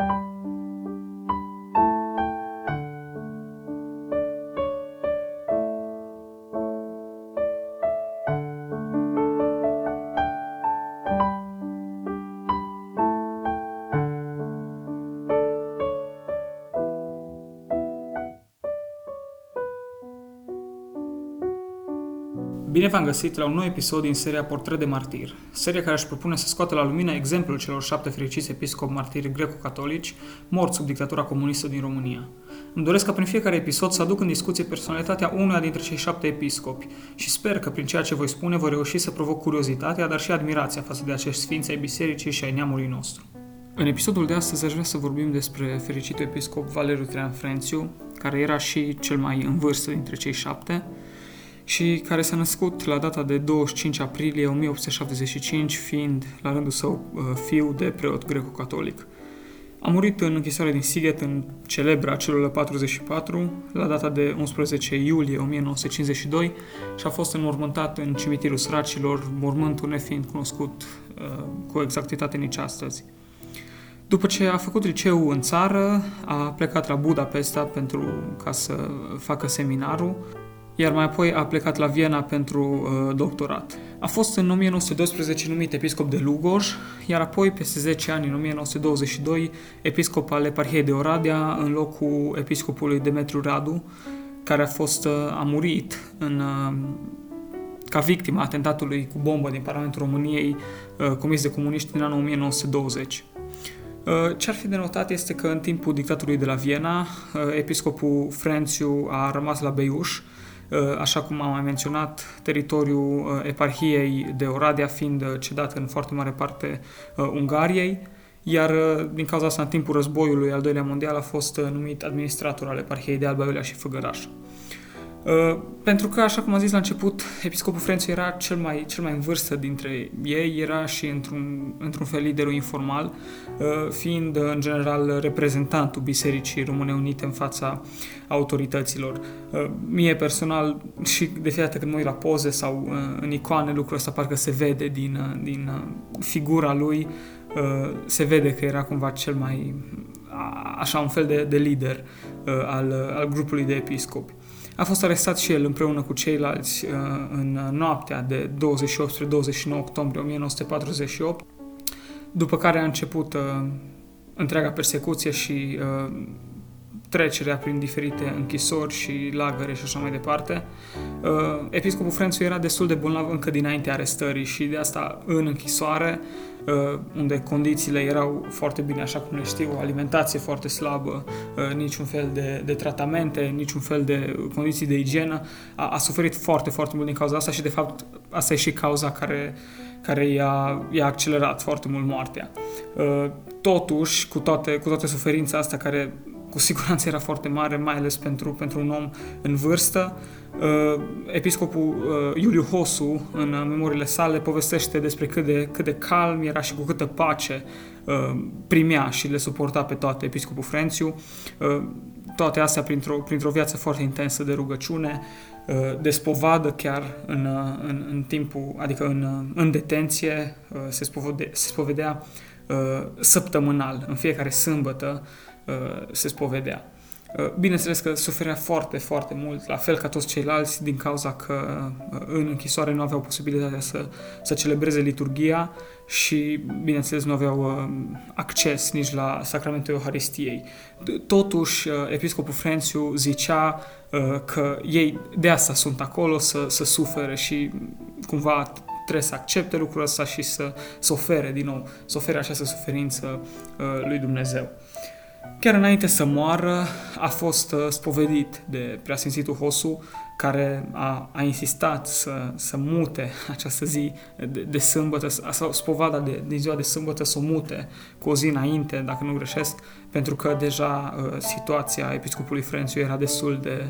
Thank you. Bine v-am găsit la un nou episod din seria Portret de Martir, seria care își propune să scoată la lumină exemplul celor șapte fericiți episcopi martiri greco-catolici morți sub dictatura comunistă din România. Îmi doresc ca prin fiecare episod să aduc în discuție personalitatea unuia dintre cei șapte episcopi și sper că prin ceea ce voi spune voi reuși să provoc curiozitatea, dar și admirația față de acești sfinți ai bisericii și ai neamului nostru. În episodul de astăzi aș vrea să vorbim despre fericitul episcop Valeriu Traian Frențiu, care era și cel mai în vârstă dintre cei șapte, și care s-a născut la data de 25 aprilie 1875, fiind la rândul său uh, fiu de preot greco-catolic. A murit în închisoare din Sighet în celebra celulă 44 la data de 11 iulie 1952 și a fost înmormântat în cimitirul săracilor, mormântul nefiind cunoscut uh, cu exactitate nici astăzi. După ce a făcut liceu în țară, a plecat la Budapesta pentru ca să facă seminarul iar mai apoi a plecat la Viena pentru uh, doctorat. A fost în 1912 numit episcop de Lugoj, iar apoi, peste 10 ani, în 1922, episcop al eparhiei de Oradea, în locul episcopului Demetriu Radu, care a fost uh, a murit în, uh, ca victima atentatului cu bombă din Parlamentul României uh, comis de comuniști din anul 1920. Uh, ce ar fi de notat este că în timpul dictatului de la Viena, uh, episcopul Frențiu a rămas la Beiuș, Uh, așa cum am mai menționat, teritoriul uh, eparhiei de Oradea fiind uh, cedat în foarte mare parte Ungariei, iar din cauza asta, în timpul războiului al doilea mondial, a fost numit administrator al eparhiei de Alba Iulia și Făgăraș. Uh, pentru că, așa cum am zis la început, episcopul Frențu era cel mai, cel mai în vârstă dintre ei, era și într-un, într-un fel liderul informal, uh, fiind în general reprezentantul Bisericii Române Unite în fața autorităților. Uh, mie personal și de fiecare dată când mă uit la poze sau uh, în icoane, lucrul ăsta parcă se vede din, uh, din uh, figura lui, uh, se vede că era cumva cel mai, așa, un fel de, de lider uh, al, al grupului de episcopi. A fost arestat și el împreună cu ceilalți uh, în noaptea de 28-29 octombrie 1948, după care a început uh, întreaga persecuție și uh, trecerea prin diferite închisori și lagăre și așa mai departe. Episcopul Frențu era destul de bolnav încă dinaintea arestării și de asta în închisoare Uh, unde condițiile erau foarte bine, așa cum le știu, o alimentație foarte slabă, uh, niciun fel de, de tratamente, niciun fel de condiții de igienă, a, a suferit foarte, foarte mult din cauza asta și, de fapt, asta e și cauza care, care i-a, i-a accelerat foarte mult moartea. Uh, totuși, cu toate, cu toate suferința asta care cu siguranță era foarte mare, mai ales pentru, pentru un om în vârstă, Uh, episcopul uh, Iuliu Hosu, în uh, memoriile sale, povestește despre cât de, cât de calm era și cu câtă pace primea și le suporta pe toate episcopul Frențiu. Toate astea printr-o, printr-o viață foarte intensă de rugăciune, de spovadă chiar în, în, în timpul, adică în, în detenție, se, spovede, se spovedea săptămânal, în fiecare sâmbătă se spovedea. Uh, bineînțeles că suferea foarte, foarte mult, la fel ca toți ceilalți, din cauza că uh, în închisoare nu aveau posibilitatea să, să celebreze liturgia și, bineînțeles, nu aveau uh, acces nici la sacramentul Euharistiei. Totuși, episcopul Frențiu zicea că ei de asta sunt acolo, să, să sufere și cumva trebuie să accepte lucrul ăsta și să, să ofere din nou, să ofere această suferință lui Dumnezeu. Chiar înainte să moară, a fost uh, spovedit de preasfințitul Hosu, care a, a insistat să, să mute această zi de, de sâmbătă, sau spovada de, de ziua de sâmbătă să o mute cu o zi înainte, dacă nu greșesc, pentru că deja uh, situația episcopului Frențiu era destul de,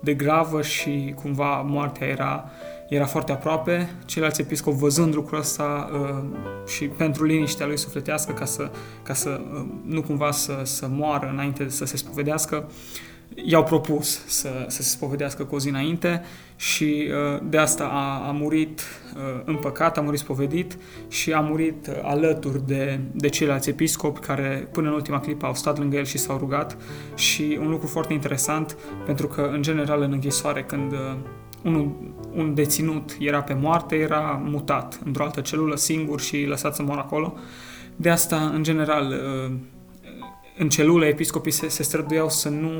de gravă și cumva moartea era, era foarte aproape. Ceilalți episcopi văzând lucrul ăsta uh, și pentru liniștea lui sufletească ca să, ca să uh, nu cumva să, să moară înainte să se spovedească, i-au propus să, să se spovedească cu o zi înainte și uh, de asta a, a murit uh, în păcat, a murit spovedit și a murit uh, alături de, de ceilalți episcopi care până în ultima clipă au stat lângă el și s-au rugat și un lucru foarte interesant pentru că în general în închisoare când un, un deținut era pe moarte, era mutat într-o altă celulă singur și lăsat să moară acolo. De asta, în general, în celule, episcopii se, se străduiau să nu,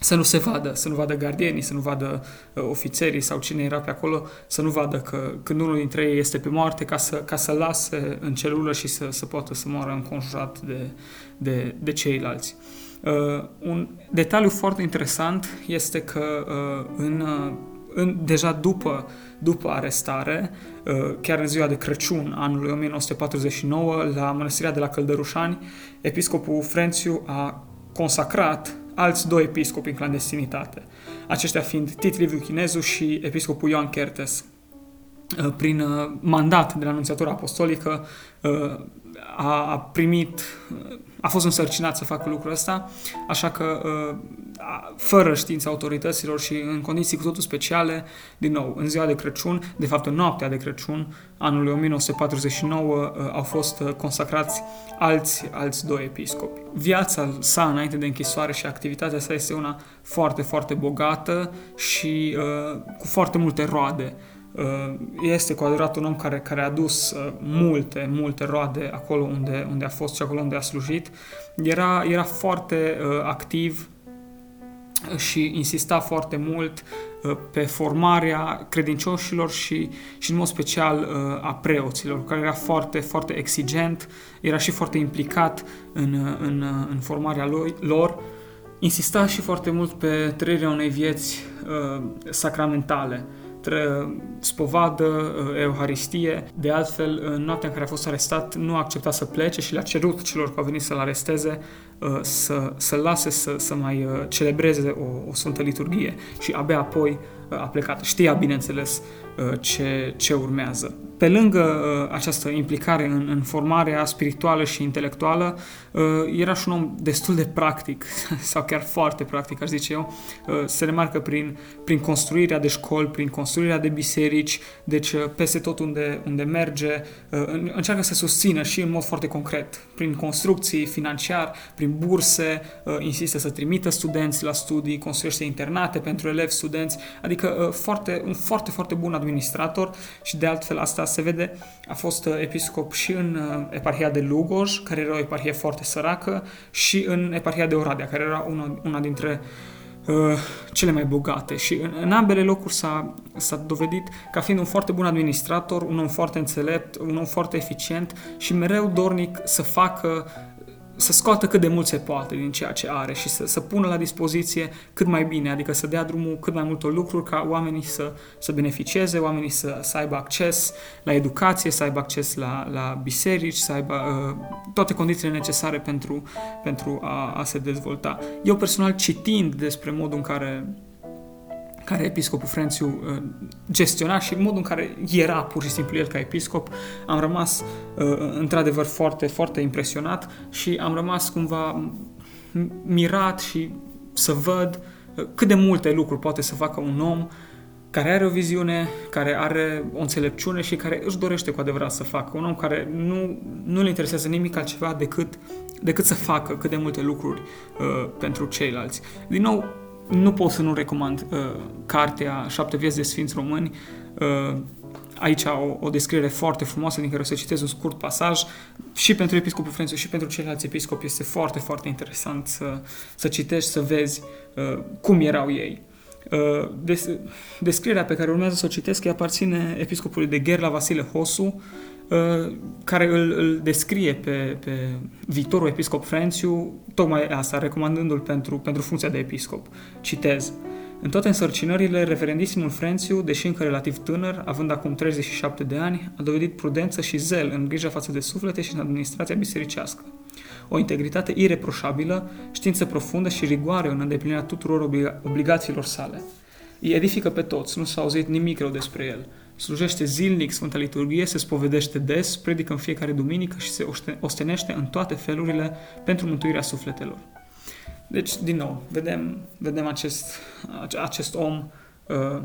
să nu se vadă, să nu vadă gardienii, să nu vadă uh, ofițerii sau cine era pe acolo, să nu vadă că când unul dintre ei este pe moarte, ca să, ca să lase în celulă și să, să poată să moară înconjurat de, de, de ceilalți. Uh, un detaliu foarte interesant este că uh, în, uh, în, deja după, după arestare, uh, chiar în ziua de Crăciun anului 1949, la mănăstirea de la Căldărușani, episcopul Frențiu a consacrat alți doi episcopi în clandestinitate, aceștia fiind Tit Liviu Chinezu și episcopul Ioan Kertes. Uh, prin uh, mandat de la Anunțiatura Apostolică a, a primit, a fost însărcinat să facă lucrul ăsta, așa că fără știința autorităților și în condiții cu totul speciale, din nou, în ziua de Crăciun, de fapt în noaptea de Crăciun, anului 1949, au fost consacrați alți, alți doi episcopi. Viața sa înainte de închisoare și activitatea sa este una foarte, foarte bogată și uh, cu foarte multe roade. Uh, este cu adevărat un om care, care a dus uh, multe, multe roade acolo unde, unde a fost și acolo unde a slujit. Era, era foarte uh, activ și insista foarte mult pe formarea credincioșilor și, și în mod special a preoților, care era foarte, foarte exigent, era și foarte implicat în, în, în formarea lor. Insista și foarte mult pe trăirea unei vieți uh, sacramentale spovadă, uh, euharistie. De altfel, în noaptea în care a fost arestat, nu a acceptat să plece și le-a cerut celor care au venit să-l aresteze uh, să, să lase să, să mai uh, celebreze o, o sfântă liturghie și abia apoi a plecat. Știa, bineînțeles, ce, ce urmează pe lângă uh, această implicare în, în formarea spirituală și intelectuală, uh, era și un om destul de practic, sau chiar foarte practic, aș zice eu. Uh, se remarcă prin, prin construirea de școli, prin construirea de biserici, deci uh, peste tot unde, unde merge, uh, încearcă să susțină și în mod foarte concret, prin construcții financiar, prin burse, uh, insistă să trimită studenți la studii, construiește internate pentru elevi, studenți, adică uh, foarte, un foarte, foarte bun administrator și de altfel asta se vede, a fost uh, episcop și în uh, eparhia de Lugoj, care era o eparhie foarte săracă, și în eparhia de Oradea, care era una, una dintre uh, cele mai bogate. Și în, în ambele locuri s-a, s-a dovedit ca fiind un foarte bun administrator, un om foarte înțelept, un om foarte eficient și mereu dornic să facă să scoată cât de mult se poate din ceea ce are și să, să pună la dispoziție cât mai bine, adică să dea drumul cât mai multor lucruri ca oamenii să, să beneficieze, oamenii să, să aibă acces la educație, să aibă acces la, la biserici, să aibă uh, toate condițiile necesare pentru, pentru a, a se dezvolta. Eu personal citind despre modul în care care episcopul Frențiu uh, gestiona și modul în care era pur și simplu el ca episcop, am rămas uh, într-adevăr foarte, foarte impresionat și am rămas cumva mirat și să văd uh, cât de multe lucruri poate să facă un om care are o viziune, care are o înțelepciune și care își dorește cu adevărat să facă. Un om care nu, nu le interesează nimic altceva decât, decât să facă cât de multe lucruri uh, pentru ceilalți. Din nou, nu pot să nu recomand uh, cartea Șapte vieți de Sfinți Români. Uh, aici o, o descriere foarte frumoasă din care o să citez un scurt pasaj și pentru episcopul Frențiu și pentru ceilalți episcopi este foarte, foarte interesant să, să citești, să vezi uh, cum erau ei. Uh, des, descrierea pe care urmează să o citesc aparține episcopului de Gherla Vasile Hosu, Uh, care îl, îl descrie pe, pe viitorul episcop Frențiu, tocmai asta, recomandându-l pentru, pentru funcția de episcop. Citez. În toate însărcinările, reverendisimul Frențiu, deși încă relativ tânăr, având acum 37 de ani, a dovedit prudență și zel în grija față de suflete și în administrația bisericească. O integritate ireproșabilă, știință profundă și rigoare în îndeplinirea tuturor obliga- obligațiilor sale. Îi edifică pe toți, nu s-a auzit nimic rău despre el – slujește zilnic Sfânta Liturghie, se spovedește des, predică în fiecare duminică și se ostenește în toate felurile pentru mântuirea sufletelor. Deci, din nou, vedem, vedem acest, acest om uh,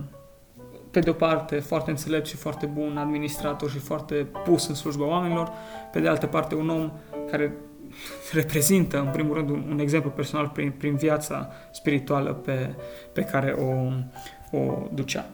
pe de o parte foarte înțelept și foarte bun administrator și foarte pus în slujba oamenilor, pe de altă parte un om care reprezintă, în primul rând, un, un exemplu personal prin, prin viața spirituală pe, pe care o, o ducea.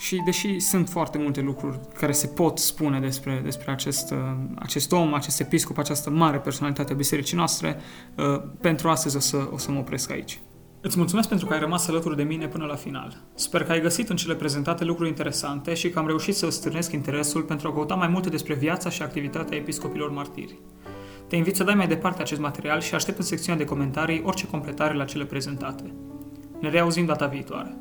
Și deși sunt foarte multe lucruri care se pot spune despre, despre acest, uh, acest om, acest episcop, această mare personalitate a bisericii noastre, uh, pentru astăzi o să, o să mă opresc aici. Îți mulțumesc pentru că ai rămas alături de mine până la final. Sper că ai găsit în cele prezentate lucruri interesante și că am reușit să stârnesc interesul pentru a căuta mai multe despre viața și activitatea episcopilor martiri. Te invit să dai mai departe acest material și aștept în secțiunea de comentarii orice completare la cele prezentate. Ne reauzim data viitoare.